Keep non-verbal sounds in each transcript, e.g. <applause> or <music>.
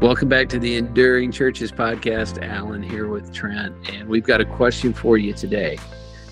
Welcome back to the Enduring Churches podcast. Alan here with Trent, and we've got a question for you today.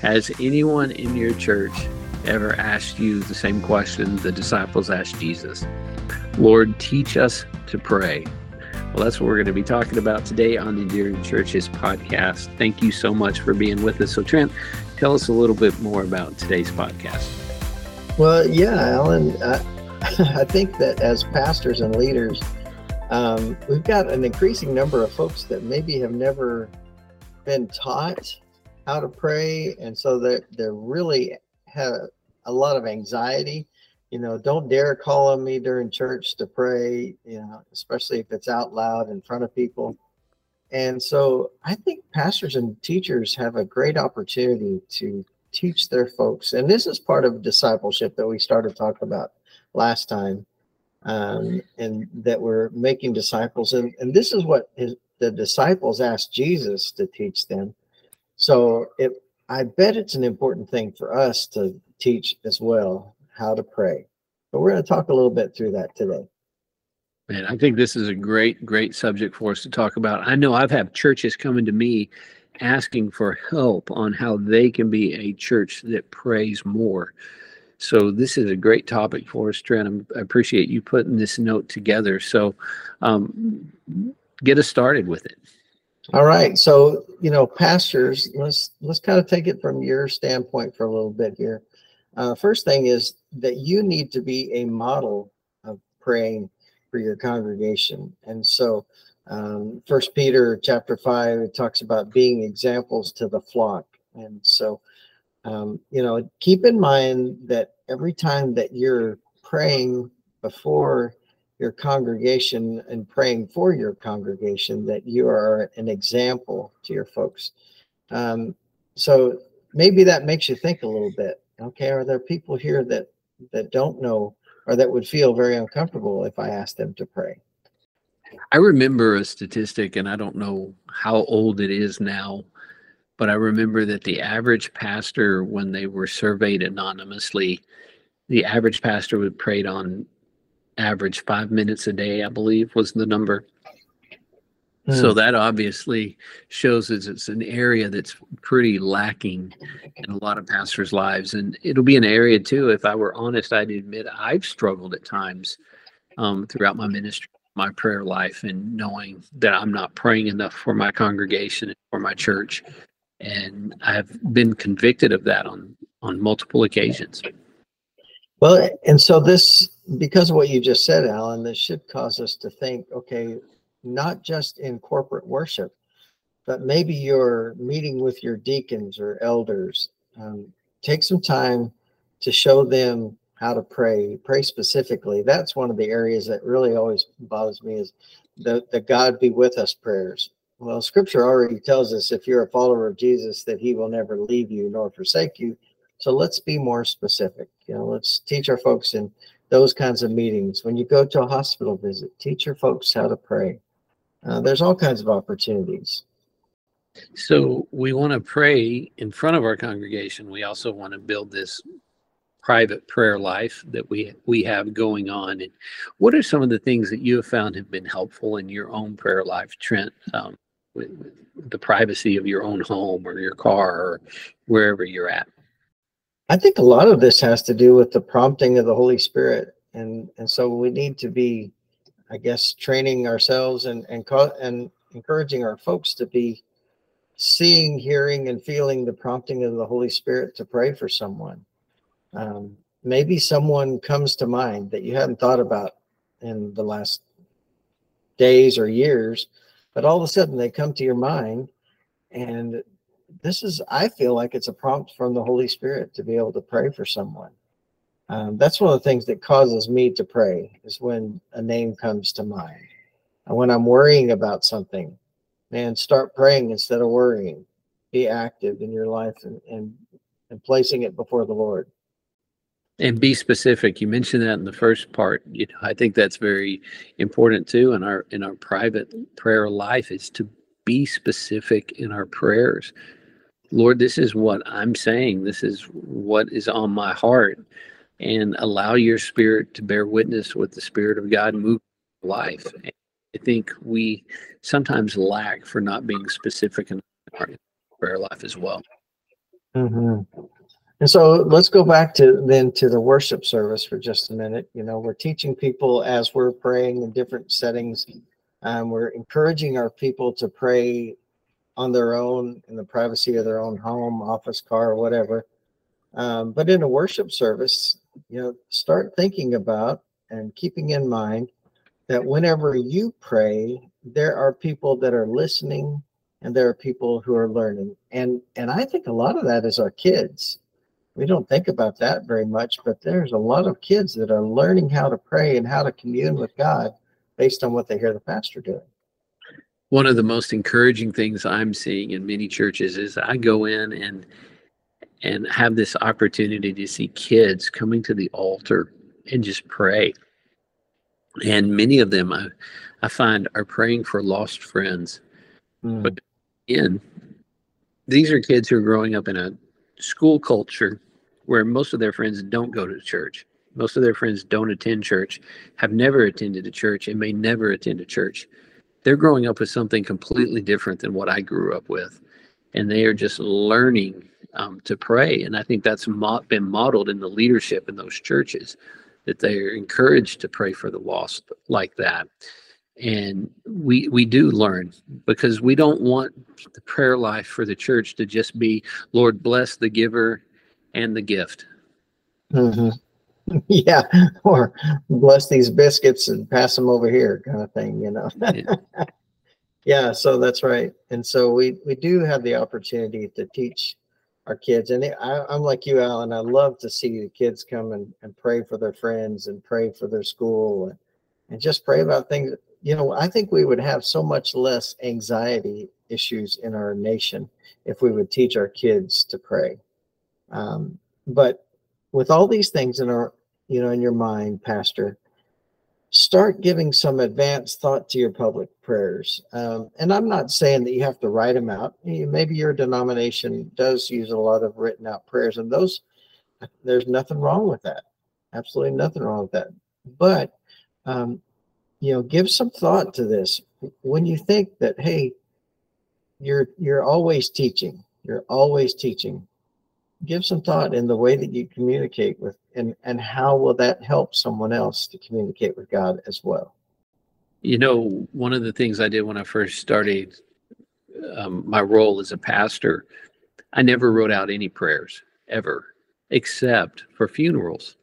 Has anyone in your church ever asked you the same question the disciples asked Jesus? Lord, teach us to pray. Well, that's what we're going to be talking about today on the Enduring Churches podcast. Thank you so much for being with us. So, Trent, tell us a little bit more about today's podcast. Well, yeah, Alan, I, <laughs> I think that as pastors and leaders, um, we've got an increasing number of folks that maybe have never been taught how to pray, and so they they really have a lot of anxiety. You know, don't dare call on me during church to pray. You know, especially if it's out loud in front of people. And so I think pastors and teachers have a great opportunity to teach their folks. And this is part of discipleship that we started talking about last time um, and that we're making disciples. And, and this is what his, the disciples asked Jesus to teach them. So it, I bet it's an important thing for us to teach as well how to pray. But we're going to talk a little bit through that today. Man, I think this is a great, great subject for us to talk about. I know I've had churches coming to me asking for help on how they can be a church that prays more. So this is a great topic for us, Trent. I appreciate you putting this note together. So um, get us started with it. All right. So you know, pastors, let's let's kind of take it from your standpoint for a little bit here. Uh, first thing is that you need to be a model of praying for your congregation, and so um, First Peter chapter five it talks about being examples to the flock, and so um, you know, keep in mind that every time that you're praying before your congregation and praying for your congregation, that you are an example to your folks. Um, so maybe that makes you think a little bit. Okay, are there people here that that don't know or that would feel very uncomfortable if I asked them to pray? I remember a statistic, and I don't know how old it is now, but I remember that the average pastor, when they were surveyed anonymously, the average pastor would pray on average five minutes a day, I believe was the number. Hmm. So that obviously shows that it's an area that's pretty lacking in a lot of pastors' lives. And it'll be an area too, if I were honest, I'd admit I've struggled at times um, throughout my ministry, my prayer life, and knowing that I'm not praying enough for my congregation and for my church and I've been convicted of that on on multiple occasions. Well, and so this, because of what you just said, Alan, this should cause us to think, okay, not just in corporate worship, but maybe you're meeting with your deacons or elders. Um, take some time to show them how to pray, pray specifically. That's one of the areas that really always bothers me is the, the God be with us prayers. Well, scripture already tells us if you're a follower of Jesus that he will never leave you nor forsake you. So let's be more specific. You know, let's teach our folks in those kinds of meetings. When you go to a hospital visit, teach your folks how to pray. Uh, there's all kinds of opportunities. So we want to pray in front of our congregation. We also want to build this private prayer life that we we have going on. And what are some of the things that you have found have been helpful in your own prayer life, Trent? Um, the privacy of your own home or your car or wherever you're at? I think a lot of this has to do with the prompting of the Holy Spirit, and and so we need to be, I guess, training ourselves and and and encouraging our folks to be seeing, hearing, and feeling the prompting of the Holy Spirit to pray for someone. Um, maybe someone comes to mind that you hadn't thought about in the last days or years, but all of a sudden they come to your mind and this is i feel like it's a prompt from the holy spirit to be able to pray for someone. Um, that's one of the things that causes me to pray is when a name comes to mind. And when i'm worrying about something man start praying instead of worrying. Be active in your life and, and, and placing it before the lord and be specific. You mentioned that in the first part. You know i think that's very important too in our in our private prayer life is to be specific in our prayers. Lord this is what i'm saying. This is what is on my heart. And allow your spirit to bear witness with the spirit of god move life. I think we sometimes lack for not being specific in our prayer life as well. hmm And so let's go back to then to the worship service for just a minute. You know, we're teaching people as we're praying in different settings. Um, we're encouraging our people to pray on their own in the privacy of their own home, office, car, whatever. Um, but in a worship service, you know, start thinking about and keeping in mind that whenever you pray, there are people that are listening and there are people who are learning. And and I think a lot of that is our kids. We don't think about that very much, but there's a lot of kids that are learning how to pray and how to commune with God based on what they hear the pastor doing. One of the most encouraging things I'm seeing in many churches is I go in and and have this opportunity to see kids coming to the altar and just pray. And many of them I, I find are praying for lost friends. Mm. But in these are kids who are growing up in a school culture where most of their friends don't go to church. Most of their friends don't attend church, have never attended a church, and may never attend a church. They're growing up with something completely different than what I grew up with. And they are just learning um, to pray. And I think that's mo- been modeled in the leadership in those churches that they're encouraged to pray for the lost like that. And we we do learn because we don't want the prayer life for the church to just be Lord bless the giver and the gift. Mhm. <laughs> Yeah, <laughs> or bless these biscuits and pass them over here, kind of thing, you know. Yeah. <laughs> yeah, so that's right. And so we we do have the opportunity to teach our kids, and I, I'm like you, Alan. I love to see the kids come and, and pray for their friends and pray for their school and, and just pray about things. You know, I think we would have so much less anxiety issues in our nation if we would teach our kids to pray. Um, but with all these things in our you know in your mind pastor start giving some advanced thought to your public prayers. Um, and i'm not saying that you have to write them out. Maybe your denomination does use a lot of written out prayers and those there's nothing wrong with that. Absolutely nothing wrong with that. But um, you know give some thought to this when you think that hey you're you're always teaching you're always teaching give some thought in the way that you communicate with and and how will that help someone else to communicate with god as well You know, one of the things I did when I first started um, my role as a pastor, I never wrote out any prayers ever, except for funerals.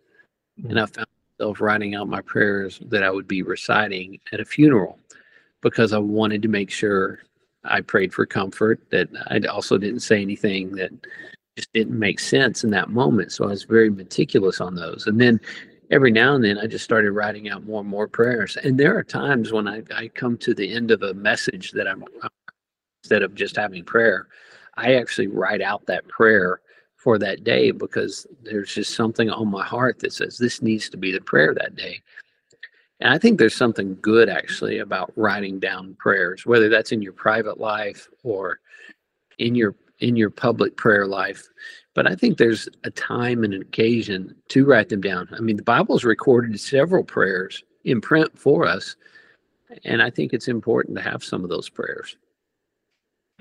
And I found myself writing out my prayers that I would be reciting at a funeral because I wanted to make sure I prayed for comfort, that I also didn't say anything that just didn't make sense in that moment. So I was very meticulous on those. And then every now and then I just started writing out more and more prayers. And there are times when I, I come to the end of a message that I'm, instead of just having prayer, I actually write out that prayer for that day because there's just something on my heart that says this needs to be the prayer that day. And I think there's something good actually about writing down prayers, whether that's in your private life or in your in your public prayer life. But I think there's a time and an occasion to write them down. I mean, the Bible's recorded several prayers in print for us, and I think it's important to have some of those prayers.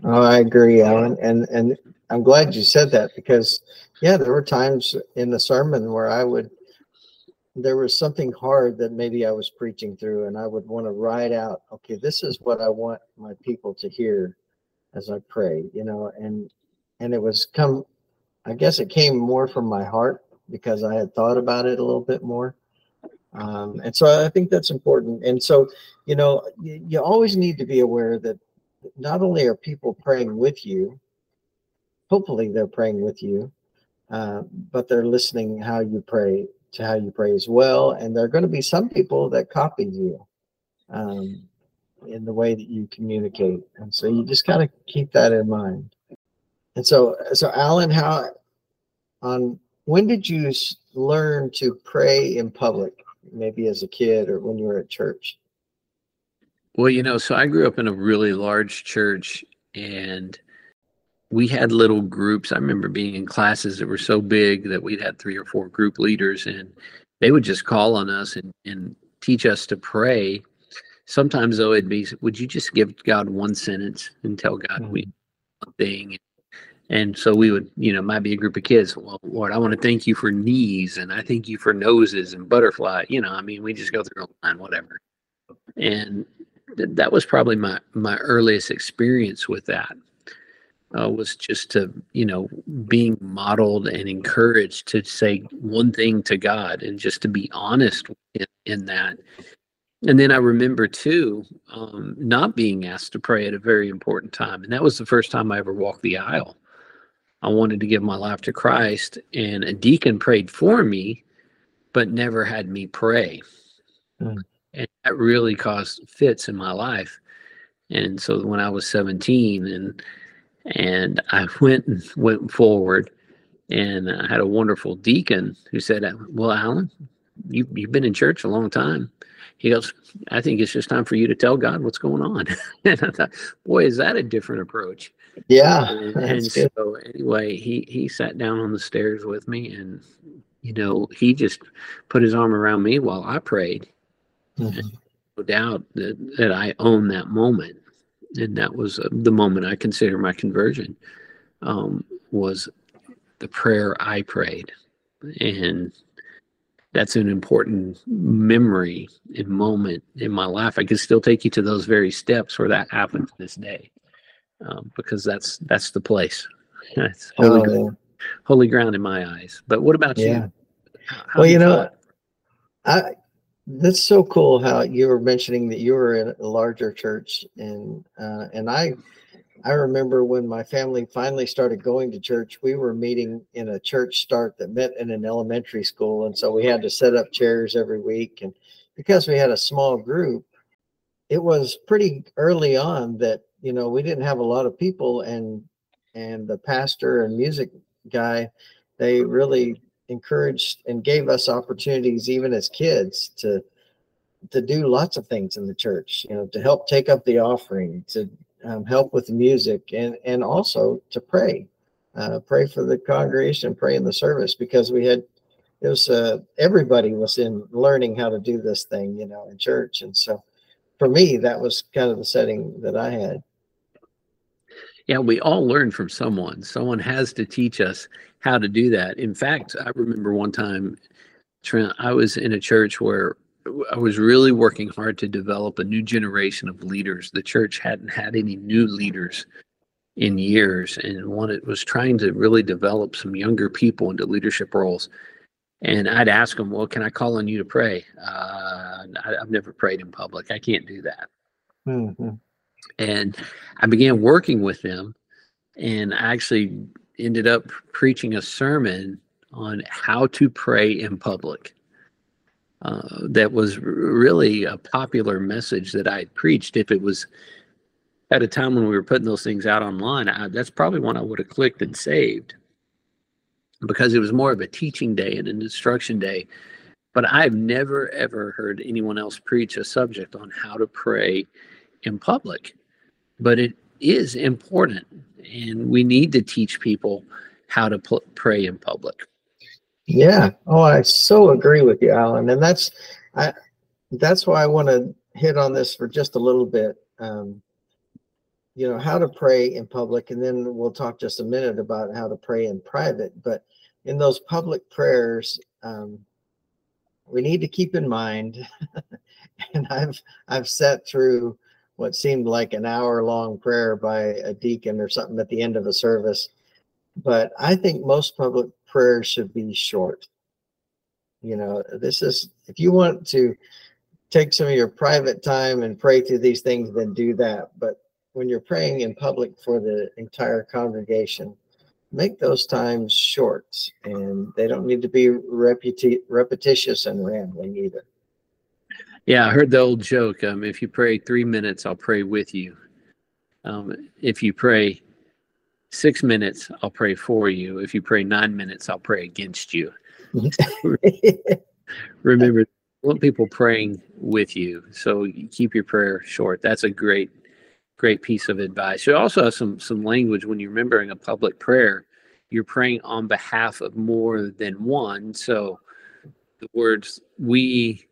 oh i agree alan and and i'm glad you said that because yeah there were times in the sermon where i would there was something hard that maybe i was preaching through and i would want to write out okay this is what i want my people to hear as i pray you know and and it was come i guess it came more from my heart because i had thought about it a little bit more. Um, and so i think that's important. And so you know you, you always need to be aware that not only are people praying with you hopefully they're praying with you uh, but they're listening how you pray to how you pray as well. And there are going to be some people that copy you um, in the way that you communicate. And so you just got to keep that in mind. And so so alan how on when did you learn to pray in public maybe as a kid or when you were at church? Well, you know, so I grew up in a really large church and we had little groups. I remember being in classes that were so big that we'd had three or four group leaders and they would just call on us and, and teach us to pray sometimes though it'd be, would you just give God one sentence and tell God mm-hmm. we one thing? And so we would, you know, might be a group of kids. Well, Lord, I want to thank you for knees, and I thank you for noses and butterfly. You know, I mean, we just go through a line, whatever. And th- that was probably my my earliest experience with that. Uh, was just to, you know, being modeled and encouraged to say one thing to God and just to be honest in, in that. And then I remember too, um, not being asked to pray at a very important time. And that was the first time I ever walked the aisle. I wanted to give my life to Christ, and a deacon prayed for me, but never had me pray. Mm. And that really caused fits in my life. And so when I was 17 and and I went and went forward and I had a wonderful deacon who said, Well, Alan, you, you've been in church a long time. He goes, I think it's just time for you to tell God what's going on. <laughs> and I thought, boy, is that a different approach? Yeah. And, and <laughs> so anyway, he he sat down on the stairs with me, and you know, he just put his arm around me while I prayed. Mm-hmm. No doubt that that I own that moment, and that was uh, the moment I consider my conversion. Um, was the prayer I prayed, and that's an important memory and moment in my life. I can still take you to those very steps where that happened to this day um, because that's that's the place. <laughs> It's holy, oh, ground, holy ground in my eyes. But what about yeah. you? How well, you know, I that's so cool how you were mentioning that you were in a larger church, and uh, and I I remember when my family finally started going to church, we were meeting in a church start that met in an elementary school, and so we had to set up chairs every week, and because we had a small group, it was pretty early on that you know we didn't have a lot of people and and the pastor and music guy they really encouraged and gave us opportunities even as kids to to do lots of things in the church you know to help take up the offering to um, help with the music and and also to pray uh, pray for the congregation pray in the service because we had it was uh, everybody was in learning how to do this thing you know in church and so for me that was kind of the setting that i had yeah, we all learn from someone. Someone has to teach us how to do that. In fact, I remember one time, Trent, I was in a church where I was really working hard to develop a new generation of leaders. The church hadn't had any new leaders in years and wanted was trying to really develop some younger people into leadership roles. And I'd ask them, "Well, can I call on you to pray?" Uh, I, have never prayed in public. I can't do that. Mm-hmm. And I began working with them and I actually ended up preaching a sermon on how to pray in public. Uh, that was really a popular message that I preached. If it was at a time when we were putting those things out online, I, that's probably one I would have clicked and saved because it was more of a teaching day and an instruction day. But I've never ever heard anyone else preach a subject on how to pray in public but it is important and we need to teach people how to pl- pray in public. Yeah. Oh i so agree with you alan and that's i that's why i want to hit on this for just a little bit um, you know how to pray in public and then we'll talk just a minute about how to pray in private but in those public prayers um, we need to keep in mind <laughs> and i've i've sat through what seemed like an hour long prayer by a deacon or something at the end of a service. But I think most public prayers should be short. You know, this is, if you want to take some of your private time and pray through these things, then do that. But when you're praying in public for the entire congregation, make those times short and they don't need to be repeti- repetitious and rambling either. Yeah, I heard the old joke. Um, if you pray three minutes, I'll pray with you. Um, if you pray six minutes, I'll pray for you. If you pray nine minutes, I'll pray against you. <laughs> Remember, want people praying with you. So keep your prayer short. That's a great, great piece of advice. You also have some some language when you're remembering a public prayer. You're praying on behalf of more than one. So the words "we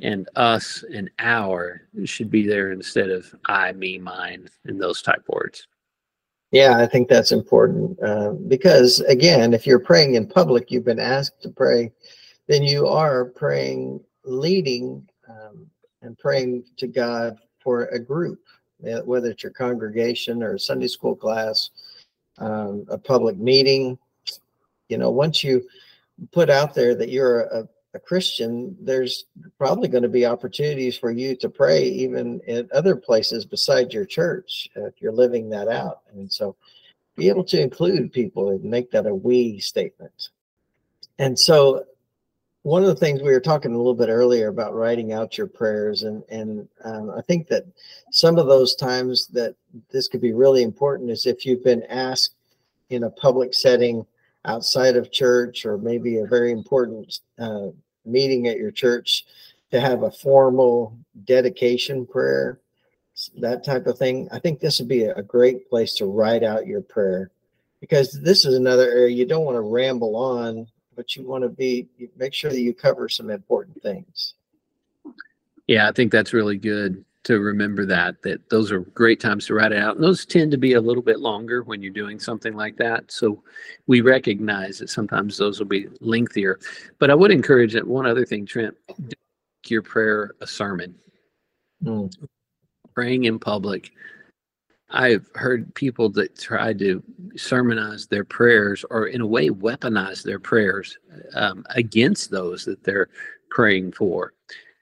and us and our should be there instead of I, me, mine, and those type words. Yeah, I think that's important uh, because, again, if you're praying in public, you've been asked to pray, then you are praying, leading, um, and praying to God for a group, whether it's your congregation or Sunday school class, um, a public meeting. You know, once you put out there that you're a, a Christian, there's probably going to be opportunities for you to pray even in other places besides your church if you're living that out. And so be able to include people and make that a we statement. And so one of the things we were talking a little bit earlier about writing out your prayers and and um, i think that some of those times that this could be really important is if you've been asked in a public setting outside of church or maybe a very important uh, meeting at your church to have a formal dedication prayer, that type of thing, I think this would be a great place to write out your prayer because this is another area you don't want to ramble on, but you want to be make sure that you cover some important things. Yeah, I think that's really good to remember that that those are great times to write it out. And those tend to be a little bit longer when you're doing something like that. So we recognize that sometimes those will be lengthier. But i would encourage that one other thing trent your prayer a sermon. Mm. praying in public. I've heard people that try to sermonize their prayers or in a way weaponize their prayers um, against those that they're praying for.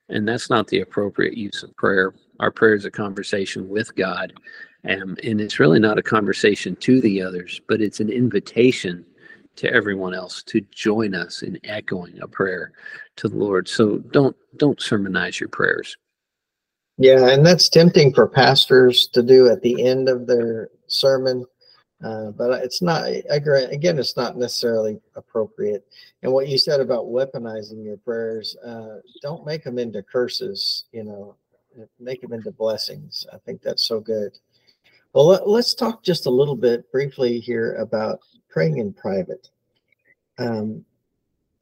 And that's not the appropriate use of prayer our prayer is a conversation with God. Um, and it's really not a conversation to the others, but it's an invitation to everyone else to join us in echoing a prayer to the Lord. So don't don't sermonize your prayers. Yeah, and that's tempting for pastors to do at the end of their sermon. Uh, but it's not again it's not necessarily appropriate and what you said about weaponizing your prayers uh, don't make them into curses you know make them into blessings. I think that's so good. Well, let, us talk just a little bit briefly here about praying in private. Um,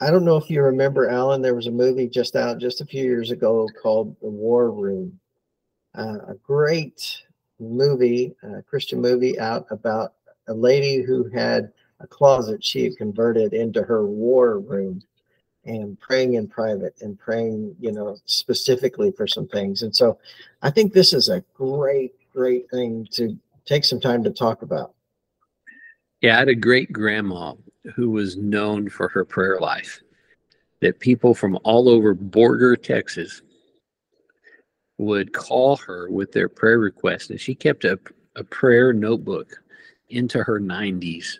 I don't know if you remember, Alan, there was a movie just out just a few years ago called The War Room. Uh, a great movie, a Christian movie out about a lady who had a closet she had converted into her war room and praying in private and praying, you know, specifically for some things. And so I think this is a great, great thing to take some time to talk about. Yeah, I had a great grandma who was known for her prayer life. That people from all over Borger, Texas would call her with their prayer requests. And she kept a, a prayer notebook into her 90s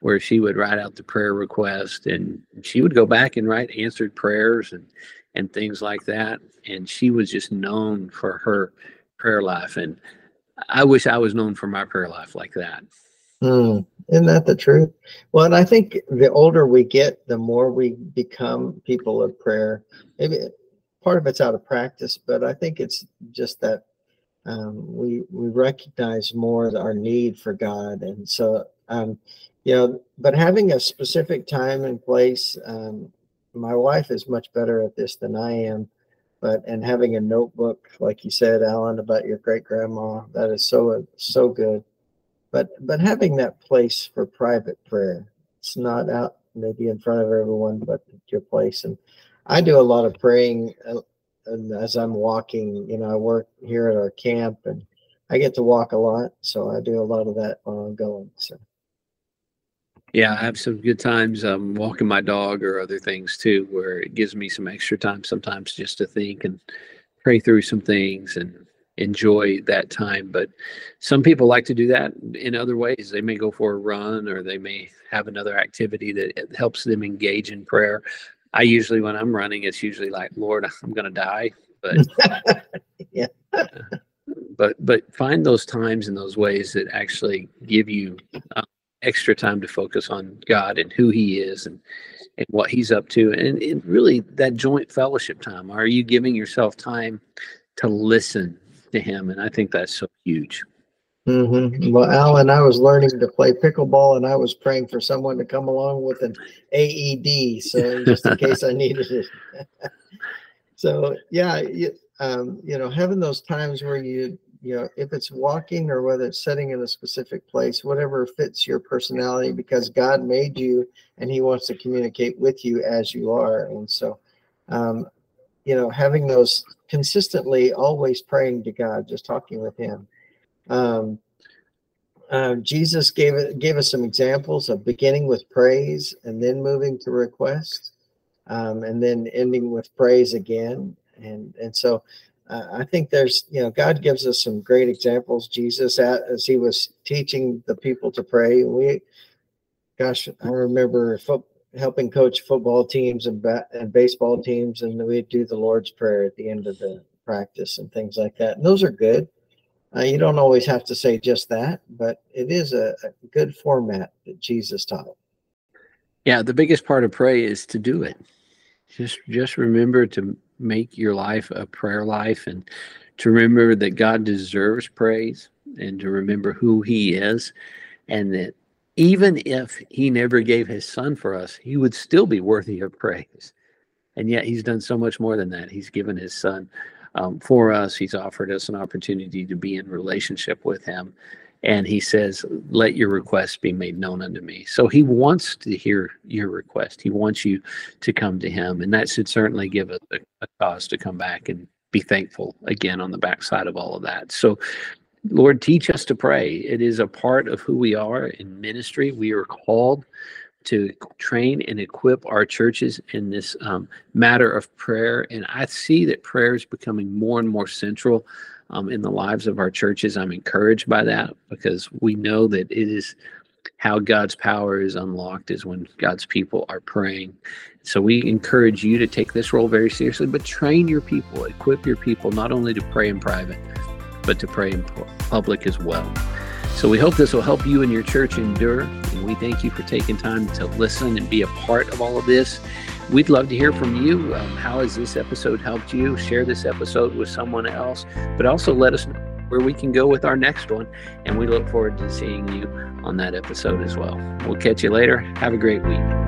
where she would write out the prayer request and she would go back and write answered prayers and and things like that. And she was just known for her prayer life and i wish i was known for my prayer life like that. Mm, isn't that the truth? Well and i think the older we get the more we become people of prayer. Maybe part of it's out of practice but i think it's just that um, we we recognize more our need for god. And so um, you know, but having a specific time and place, um, my wife is much better at this than I am. But and having a notebook, like you said, Alan, about your great grandma, that is so so good. But but having that place for private prayer, it's not out maybe in front of everyone, but your place. And I do a lot of praying uh, as I'm walking. You know, I work here at our camp, and I get to walk a lot, so I do a lot of that while I'm going. So. Yeah, I have some good times um, walking my dog or other things too, where it gives me some extra time sometimes just to think and pray through some things and enjoy that time. But some people like to do that in other ways. They may go for a run or they may have another activity that helps them engage in prayer. I usually, when I'm running, it's usually like, Lord, <laughs> I'm going to die. But <laughs> yeah. <laughs> but but find those times and those ways that actually give you um, extra time to focus on God and who He is and and what He's up to, and, and really that joint fellowship time. Are you giving yourself time to listen to Him? And I think that's so huge. Mm-hmm. Well, Alan, I was learning to play pickleball, and I was praying for someone to come along with an AED, so just in case I needed it. <laughs> so yeah, you, um, you know, having those times where you you know, if it's walking or whether it's sitting in a specific place, whatever fits your personality, because God made you and He wants to communicate with you as you are. And so, um, you know, having those consistently, always praying to God, just talking with Him. Um, uh, Jesus gave it gave us some examples of beginning with praise and then moving to request, um, and then ending with praise again. And and so I think there's, you know, God gives us some great examples. Jesus, at, as he was teaching the people to pray, we, gosh, I remember fo- helping coach football teams and, ba- and baseball teams, and we'd do the Lord's Prayer at the end of the practice and things like that. And those are good. Uh, you don't always have to say just that, but it is a, a good format that Jesus taught. Yeah, the biggest part of pray is to do it. Just just remember to make your life a prayer life and to remember that God deserves praise and to remember who he is and that even if he never gave his son for us, he would still be worthy of praise. And yet he's done so much more than that. He's given his son um, for us. He's offered us an opportunity to be in relationship with him and he says let your request be made known unto me. So he wants to hear your request. He wants you to come to him and that should certainly give us a, a cause to come back and be thankful again on the backside of all of that. So lord teach us to pray. It is a part of who we are in ministry. We are called to train and equip our churches in this um, matter of prayer and i see that prayer is becoming more and more central um, in the lives of our churches. I'm encouraged by that because we know that it is how God's power is unlocked is when God's people are praying. So we encourage you to take this role very seriously, but train your people, equip your people not only to pray in private, but to pray in public as well. So we hope this will help you and your church endure. And we thank you for taking time to listen and be a part of all of this. We'd love to hear from you. Um, how has this episode helped you? Share this episode with someone else, but also let us know where we can go with our next one. And we look forward to seeing you on that episode as well. We'll catch you later. Have a great week.